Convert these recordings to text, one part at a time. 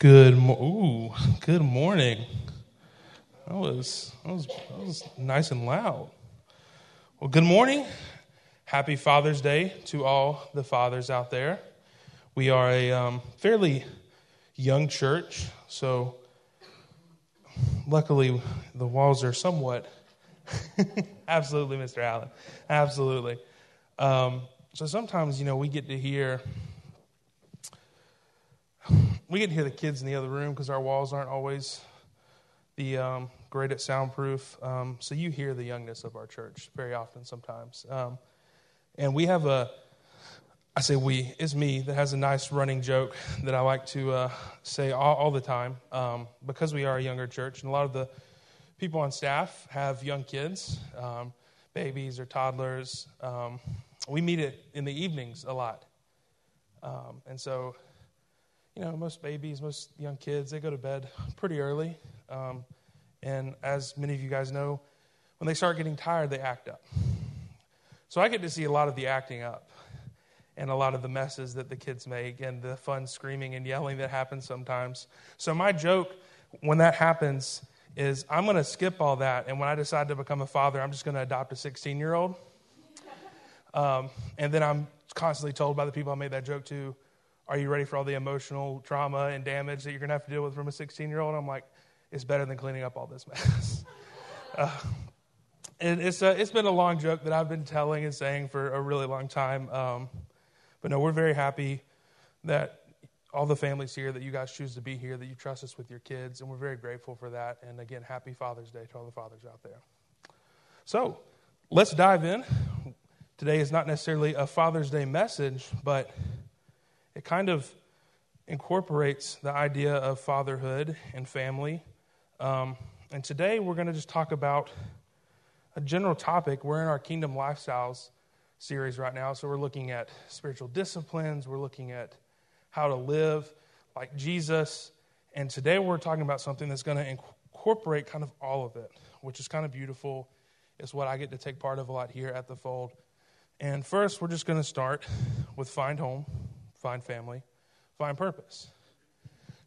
Good mo- ooh, good morning. That was, that was that was nice and loud. Well, good morning. Happy Father's Day to all the fathers out there. We are a um, fairly young church, so luckily the walls are somewhat. Absolutely, Mr. Allen. Absolutely. Um, so sometimes, you know, we get to hear we to hear the kids in the other room because our walls aren't always the um, great at soundproof. Um, so you hear the youngness of our church very often sometimes. Um, and we have a, I say we, it's me that has a nice running joke that I like to uh, say all, all, the time um, because we are a younger church and a lot of the people on staff have young kids, um, babies or toddlers. Um, we meet it in the evenings a lot. and so you know, most babies, most young kids, they go to bed pretty early. Um, and as many of you guys know, when they start getting tired, they act up. So I get to see a lot of the acting up and a lot of the messes that the kids make and the fun screaming and yelling that happens sometimes. So my joke when that happens is I'm going to skip all that. And when I decide to become a father, I'm just going to adopt a 16 year old. Um, and then I'm constantly told by the people I made that joke to, are you ready for all the emotional trauma and damage that you're going to have to deal with from a 16 year old? I'm like, It's better than cleaning up all this mess. uh, and it's, a, it's been a long joke that I've been telling and saying for a really long time. Um, but no, we're very happy that all the families here, that you guys choose to be here, that you trust us with your kids, and we're very grateful for that. And again, happy Father's Day to all the fathers out there. So let's dive in. Today is not necessarily a Father's Day message, but it kind of incorporates the idea of fatherhood and family. Um, and today we're going to just talk about a general topic. We're in our Kingdom Lifestyles series right now, so we're looking at spiritual disciplines, we're looking at how to live like Jesus. And today we're talking about something that's going to incorporate kind of all of it, which is kind of beautiful. It's what I get to take part of a lot here at the Fold. And first, we're just going to start with Find Home find family, find purpose.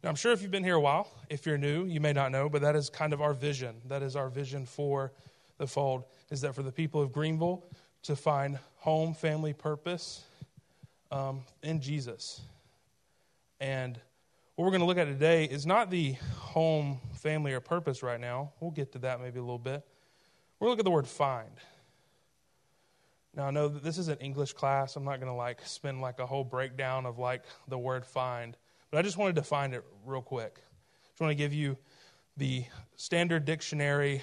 Now, I'm sure if you've been here a while, if you're new, you may not know, but that is kind of our vision. That is our vision for the fold, is that for the people of Greenville to find home, family, purpose um, in Jesus. And what we're going to look at today is not the home, family, or purpose right now. We'll get to that maybe a little bit. We're going to look at the word find. Now I know that this is an English class. I'm not going to like spend like a whole breakdown of like the word find, but I just wanted to find it real quick. Just want to give you the standard dictionary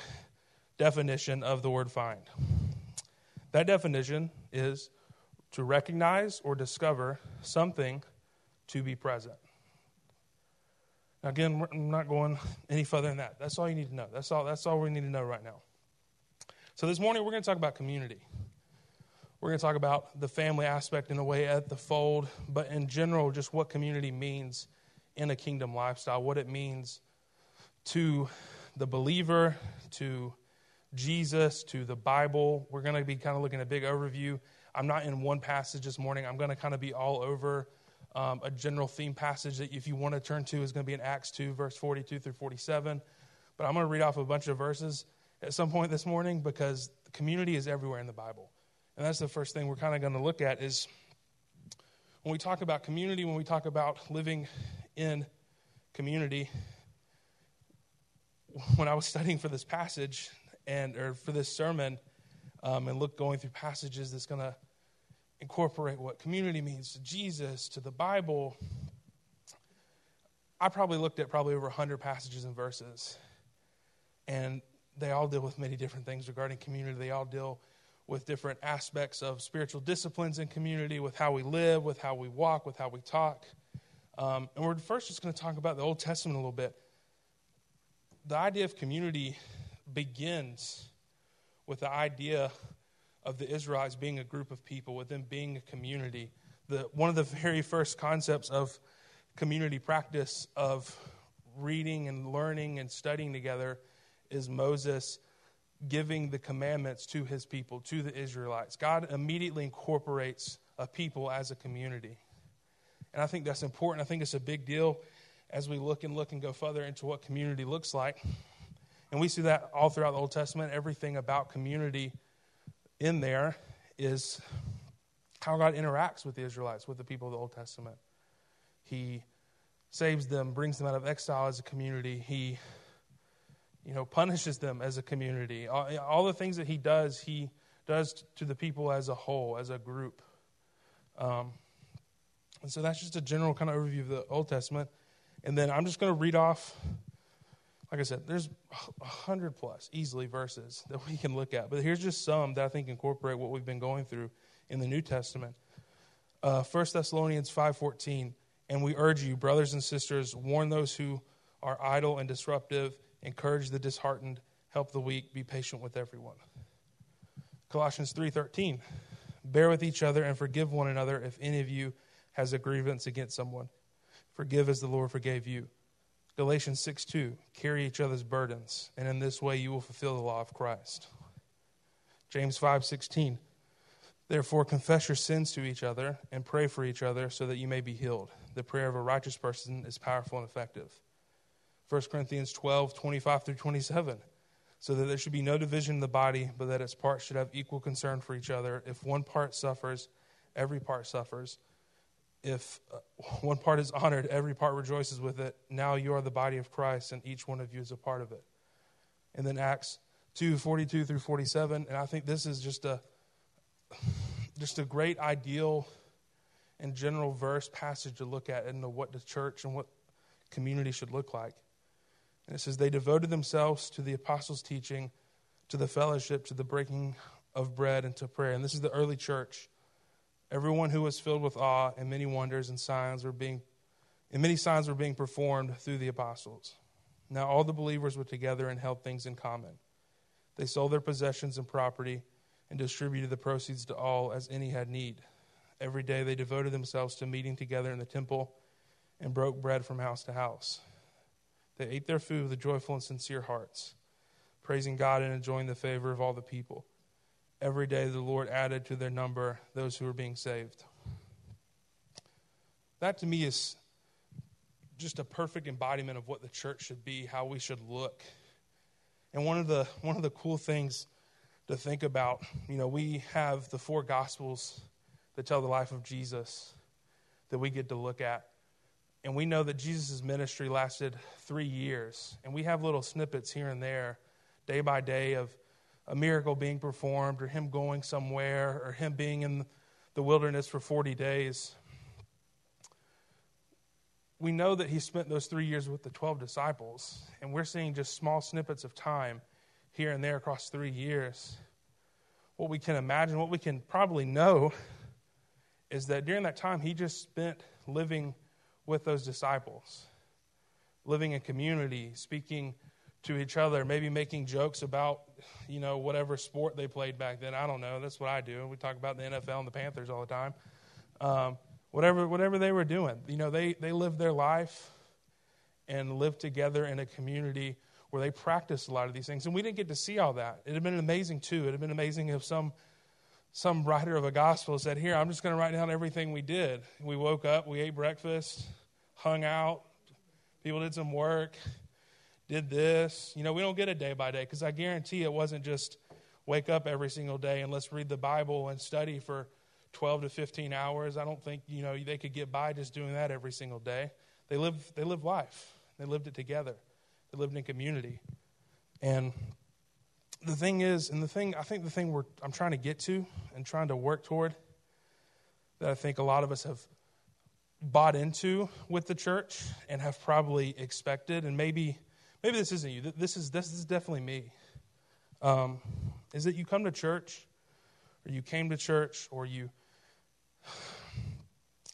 definition of the word find. That definition is to recognize or discover something to be present. Now, again, I'm not going any further than that. That's all you need to know. That's all, that's all we need to know right now. So, this morning, we're going to talk about community. We're going to talk about the family aspect in a way at the fold, but in general, just what community means in a kingdom lifestyle, what it means to the believer, to Jesus, to the Bible. We're going to be kind of looking at a big overview. I'm not in one passage this morning. I'm going to kind of be all over um, a general theme passage that, if you want to turn to, is going to be in Acts 2, verse 42 through 47. But I'm going to read off a bunch of verses at some point this morning because community is everywhere in the Bible. And that's the first thing we're kind of going to look at is when we talk about community, when we talk about living in community, when I was studying for this passage and or for this sermon, um, and look going through passages that's going to incorporate what community means to Jesus, to the Bible, I probably looked at probably over 100 passages and verses. And they all deal with many different things regarding community. They all deal with different aspects of spiritual disciplines in community, with how we live, with how we walk, with how we talk. Um, and we're first just going to talk about the Old Testament a little bit. The idea of community begins with the idea of the Israelites being a group of people, with them being a community. The, one of the very first concepts of community practice of reading and learning and studying together is Moses giving the commandments to his people, to the Israelites. God immediately incorporates a people as a community. And I think that's important. I think it's a big deal. as we look and look and go further into what community looks like. And we see that all throughout the Old Testament. Everything about community in there is how God interacts with the Israelites, with the people of the Old Testament. He saves them, brings them out of exile as a community. He, you know, punishes them as a community. All, all the things that he does, he does to the people as a whole, as a group. Um, and so that's just a general kind of overview of the Old Testament. And then I'm just going to read off, like I said, there's a hundred plus easily verses that we can look at. But here's just some that I think incorporate what we've been going through in the New Testament. Uh, 1 Thessalonians 5.14, and we urge you, brothers and sisters, warn those who are idle and disruptive, encourage the disheartened, help the weak, be patient with everyone. Colossians 3:13 Bear with each other and forgive one another if any of you has a grievance against someone. Forgive as the Lord forgave you. Galatians 6 2, carry each other's burdens, and in this way you will fulfill the law of Christ. James five sixteen, therefore confess your sins to each other and pray for each other so that you may be healed. The prayer of a righteous person is powerful and effective. 1 Corinthians 12 25 through 27, so that there should be no division in the body, but that its parts should have equal concern for each other. If one part suffers, every part suffers if uh, one part is honored, every part rejoices with it. Now you are the body of Christ, and each one of you is a part of it. And then Acts 2 42 through 47. And I think this is just a just a great ideal and general verse passage to look at into what the church and what community should look like. And it says, They devoted themselves to the apostles' teaching, to the fellowship, to the breaking of bread, and to prayer. And this is the early church. Everyone who was filled with awe, and many wonders and signs were being, and many signs were being performed through the apostles. Now all the believers were together and held things in common. They sold their possessions and property and distributed the proceeds to all as any had need. Every day they devoted themselves to meeting together in the temple and broke bread from house to house. They ate their food with joyful and sincere hearts, praising God and enjoying the favor of all the people every day the Lord added to their number those who were being saved. That to me is just a perfect embodiment of what the church should be, how we should look. And one of the one of the cool things to think about, you know, we have the four gospels that tell the life of Jesus that we get to look at. And we know that Jesus' ministry lasted three years. And we have little snippets here and there, day by day, of a miracle being performed or him going somewhere or him being in the wilderness for 40 days. We know that he spent those three years with the 12 disciples, and we're seeing just small snippets of time here and there across three years. What we can imagine, what we can probably know, is that during that time he just spent living with those disciples, living in community, speaking to each other, maybe making jokes about, you know, whatever sport they played back then. I don't know. That's what I do. We talk about the NFL and the Panthers all the time. Um, whatever, whatever they were doing, you know, they, they lived their life and lived together in a community where they practiced a lot of these things. And we didn't get to see all that. It had been amazing, too. It have been amazing if some some writer of a gospel said, Here, I'm just going to write down everything we did. We woke up, we ate breakfast, hung out, people did some work, did this. You know, we don't get a day by day because I guarantee it wasn't just wake up every single day and let's read the Bible and study for 12 to 15 hours. I don't think, you know, they could get by just doing that every single day. They live they live life. They lived it together. They lived in community. And the thing is, and the thing I think the thing we're I'm trying to get to and trying to work toward that I think a lot of us have bought into with the church and have probably expected and maybe maybe this isn't you. This is this is definitely me. Um, is that you come to church, or you came to church, or you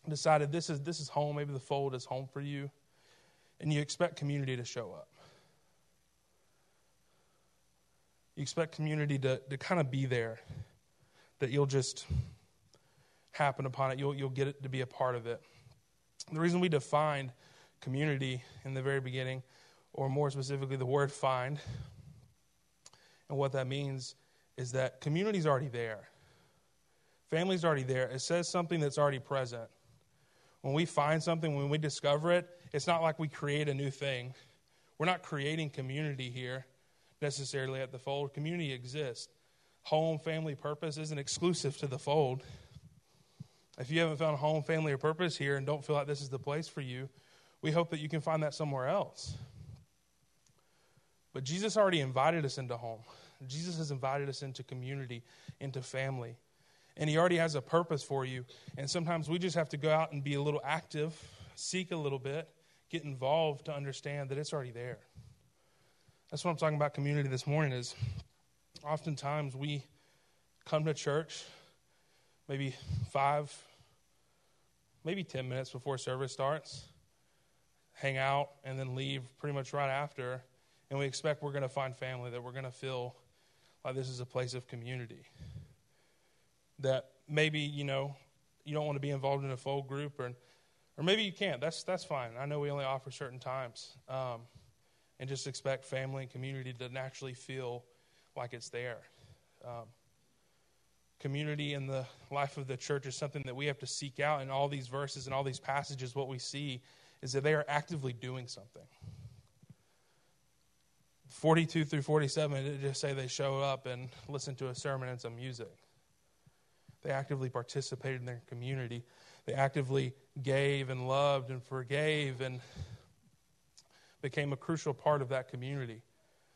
decided this is this is home. Maybe the fold is home for you, and you expect community to show up. You expect community to, to kind of be there, that you'll just happen upon it. You'll, you'll get it to be a part of it. The reason we defined community in the very beginning or more specifically, the word find. And what that means is that community is already there, family's already there. It says something that's already present. When we find something, when we discover it, it's not like we create a new thing. We're not creating community here necessarily at the fold. Community exists. Home, family, purpose isn't exclusive to the fold. If you haven't found a home, family, or purpose here and don't feel like this is the place for you, we hope that you can find that somewhere else. But Jesus already invited us into home. Jesus has invited us into community, into family. And He already has a purpose for you. And sometimes we just have to go out and be a little active, seek a little bit, get involved to understand that it's already there. That's what I'm talking about community this morning is oftentimes we come to church maybe five, maybe 10 minutes before service starts, hang out, and then leave pretty much right after. And we expect we're going to find family, that we're going to feel like this is a place of community. That maybe, you know, you don't want to be involved in a fold group, or, or maybe you can't. That's, that's fine. I know we only offer certain times. Um, and just expect family and community to naturally feel like it's there. Um, community in the life of the church is something that we have to seek out in all these verses and all these passages. What we see is that they are actively doing something. 42 through 47, it just say they show up and listen to a sermon and some music. They actively participated in their community. They actively gave and loved and forgave and became a crucial part of that community,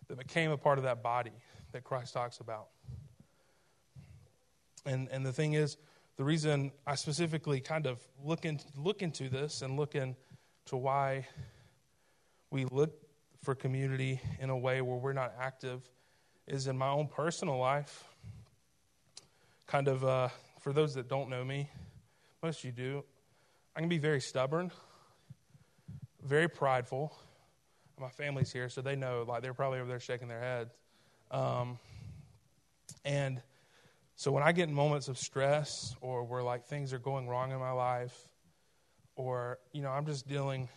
that became a part of that body that Christ talks about. And, and the thing is, the reason I specifically kind of look, in, look into this and look into why we look for community in a way where we're not active is in my own personal life. Kind of, uh, for those that don't know me, most of you do, I can be very stubborn, very prideful. My family's here, so they know, like, they're probably over there shaking their heads. Um, and so when I get in moments of stress or where like things are going wrong in my life, or you know I'm just dealing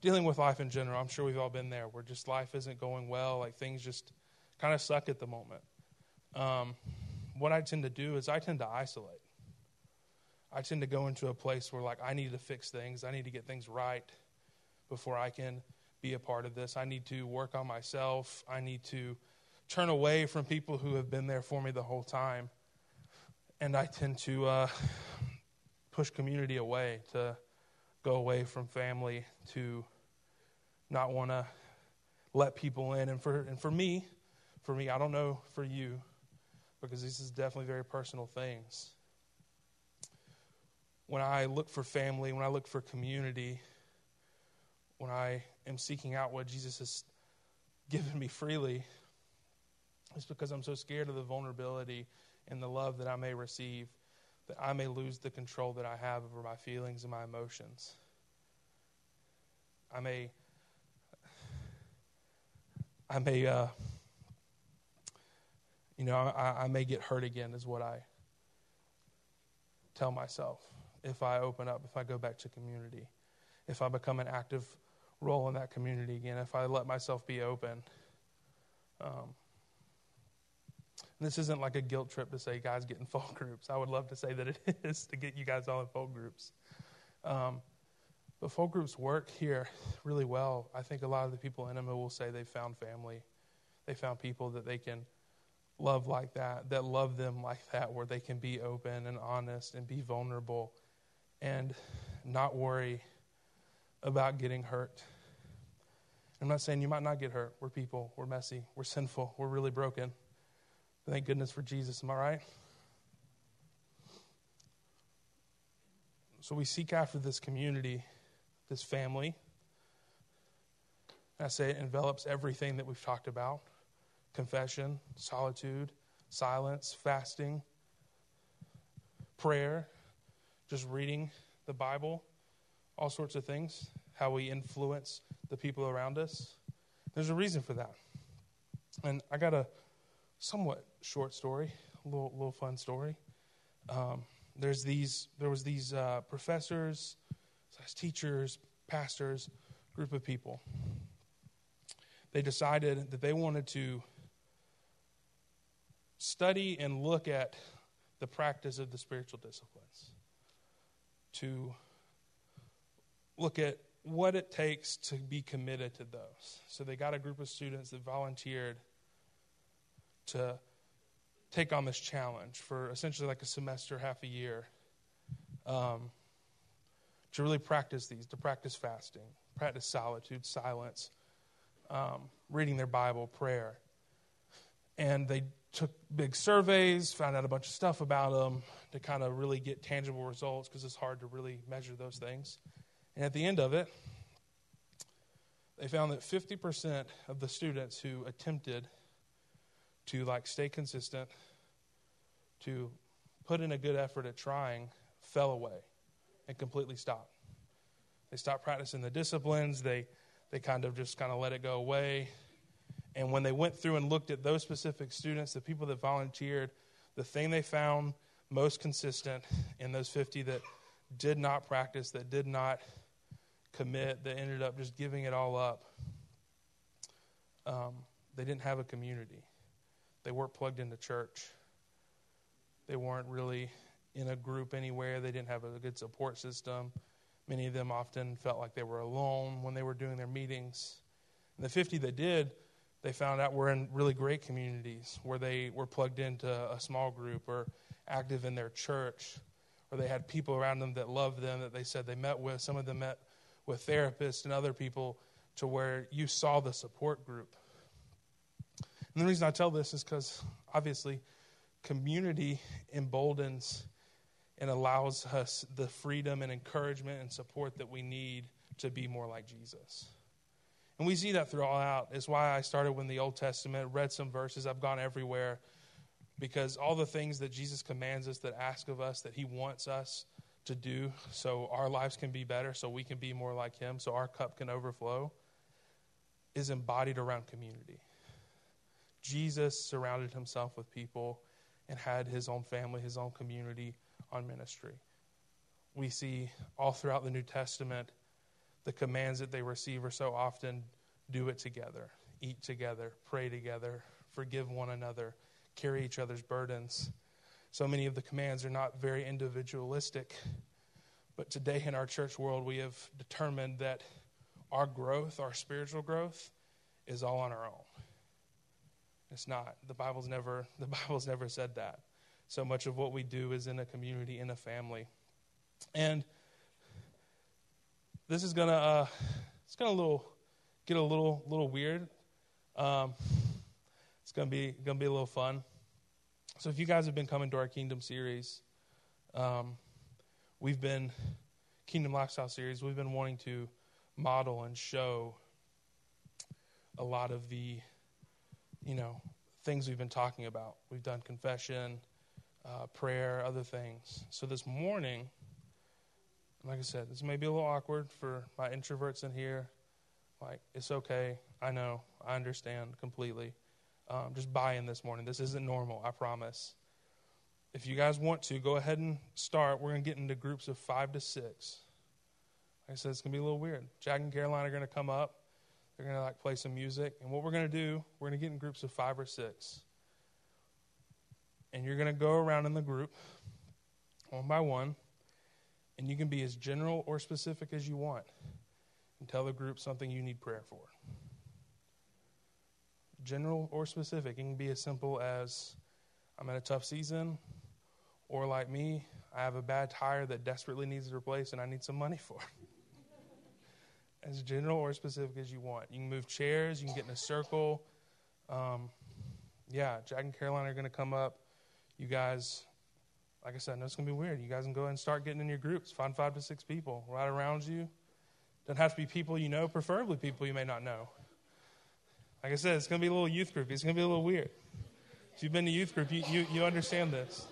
dealing with life in general. I'm sure we've all been there where just life isn't going well, like things just kind of suck at the moment. Um, what I tend to do is I tend to isolate. I tend to go into a place where like I need to fix things, I need to get things right before I can be a part of this. I need to work on myself. I need to turn away from people who have been there for me the whole time and I tend to uh, push community away, to go away from family, to not want to let people in. And for, and for me, for me, I don't know for you, because this is definitely very personal things. When I look for family, when I look for community, when I am seeking out what Jesus has given me freely, it's because I'm so scared of the vulnerability and the love that I may receive, that I may lose the control that I have over my feelings and my emotions. I may, I may, uh, you know, I, I may get hurt again, is what I tell myself if I open up, if I go back to community, if I become an active role in that community again, if I let myself be open. Um, this isn't like a guilt trip to say, guys, get in fold groups. I would love to say that it is to get you guys all in fold groups. Um, but fold groups work here really well. I think a lot of the people in them will say they found family. They found people that they can love like that, that love them like that, where they can be open and honest and be vulnerable and not worry about getting hurt. I'm not saying you might not get hurt. We're people, we're messy, we're sinful, we're really broken. Thank goodness for Jesus. Am I right? So we seek after this community, this family. I say it envelops everything that we've talked about confession, solitude, silence, fasting, prayer, just reading the Bible, all sorts of things, how we influence the people around us. There's a reason for that. And I got a somewhat short story, a little, little fun story. Um, there's these, there was these uh, professors, teachers, pastors, group of people. They decided that they wanted to study and look at the practice of the spiritual disciplines, to look at what it takes to be committed to those. So they got a group of students that volunteered to take on this challenge for essentially like a semester, half a year, um, to really practice these, to practice fasting, practice solitude, silence, um, reading their Bible, prayer. And they took big surveys, found out a bunch of stuff about them to kind of really get tangible results because it's hard to really measure those things. And at the end of it, they found that 50% of the students who attempted to like stay consistent, to put in a good effort at trying, fell away and completely stopped. They stopped practicing the disciplines. They they kind of just kind of let it go away. And when they went through and looked at those specific students, the people that volunteered, the thing they found most consistent in those 50 that did not practice, that did not commit, that ended up just giving it all up, um, they didn't have a community. They weren't plugged into church. They weren't really in a group anywhere. They didn't have a good support system. Many of them often felt like they were alone when they were doing their meetings. And the 50 that did, they found out were in really great communities where they were plugged into a small group or active in their church, or they had people around them that loved them that they said they met with. Some of them met with therapists and other people to where you saw the support group. And the reason I tell this is because obviously community emboldens and allows us the freedom and encouragement and support that we need to be more like Jesus. And we see that throughout. It's why I started with the Old Testament, read some verses. I've gone everywhere because all the things that Jesus commands us, that ask of us, that He wants us to do so our lives can be better, so we can be more like Him, so our cup can overflow, is embodied around community. Jesus surrounded Himself with people and had His own family, His own community on ministry. We see all throughout the New Testament the commands that they receive are so often do it together, eat together, pray together, forgive one another, carry each other's burdens. So many of the commands are not very individualistic. But today in our church world, we have determined that our growth, our spiritual growth, is all on our own. It's not. The Bible's never the Bible's never said that. So much of what we do is in a community, in a family. And this is gonna uh, it's gonna little get a little little weird. Um, it's gonna be gonna be a little fun. So if you guys have been coming to our Kingdom series, um, we've been Kingdom Lifestyle series. We've been wanting to model and show a lot of the, you know, things we've been talking about. We've done confession, uh, prayer, other things. So this morning, like I said, this may be a little awkward for my introverts in here. Like, it's okay. I know. I understand completely. Um, just buy in this morning. This isn't normal, I promise. If you guys want to, go ahead and start. We're going to get into groups of five to six. Like I said, it's going to be a little weird. Jack and Caroline are going to come up. They're going to like play some music. And what we're going to do, we're going to get in groups of five or six and you're going to go around in the group one by one, and you can be as general or specific as you want and tell the group something you need prayer for. General or specific, it can be as simple as I'm in a tough season, or like me, I have a bad tire that desperately needs to replace and I need some money for. as general or specific as you want. You can move chairs, you can get in a circle. Um, yeah, Jack and Caroline are going to come up you guys, like I said, I know it's going to be weird. You guys can go ahead and start getting in your groups. Find five to six people right around you. Doesn't have to be people you know, preferably people you may not know. Like I said, it's going to be a little youth group. It's going to be a little weird. If you've been to youth group, you, you, you understand this.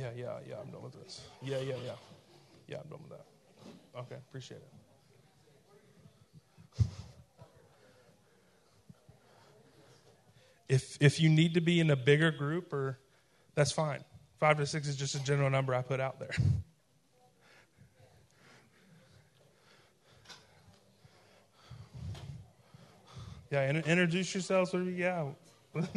Yeah, yeah, yeah, I'm done with this. Yeah, yeah, yeah. Yeah, I'm done with that. Okay, appreciate it. If, if you need to be in a bigger group, or that's fine. Five to six is just a general number I put out there. yeah, introduce yourselves. Yeah.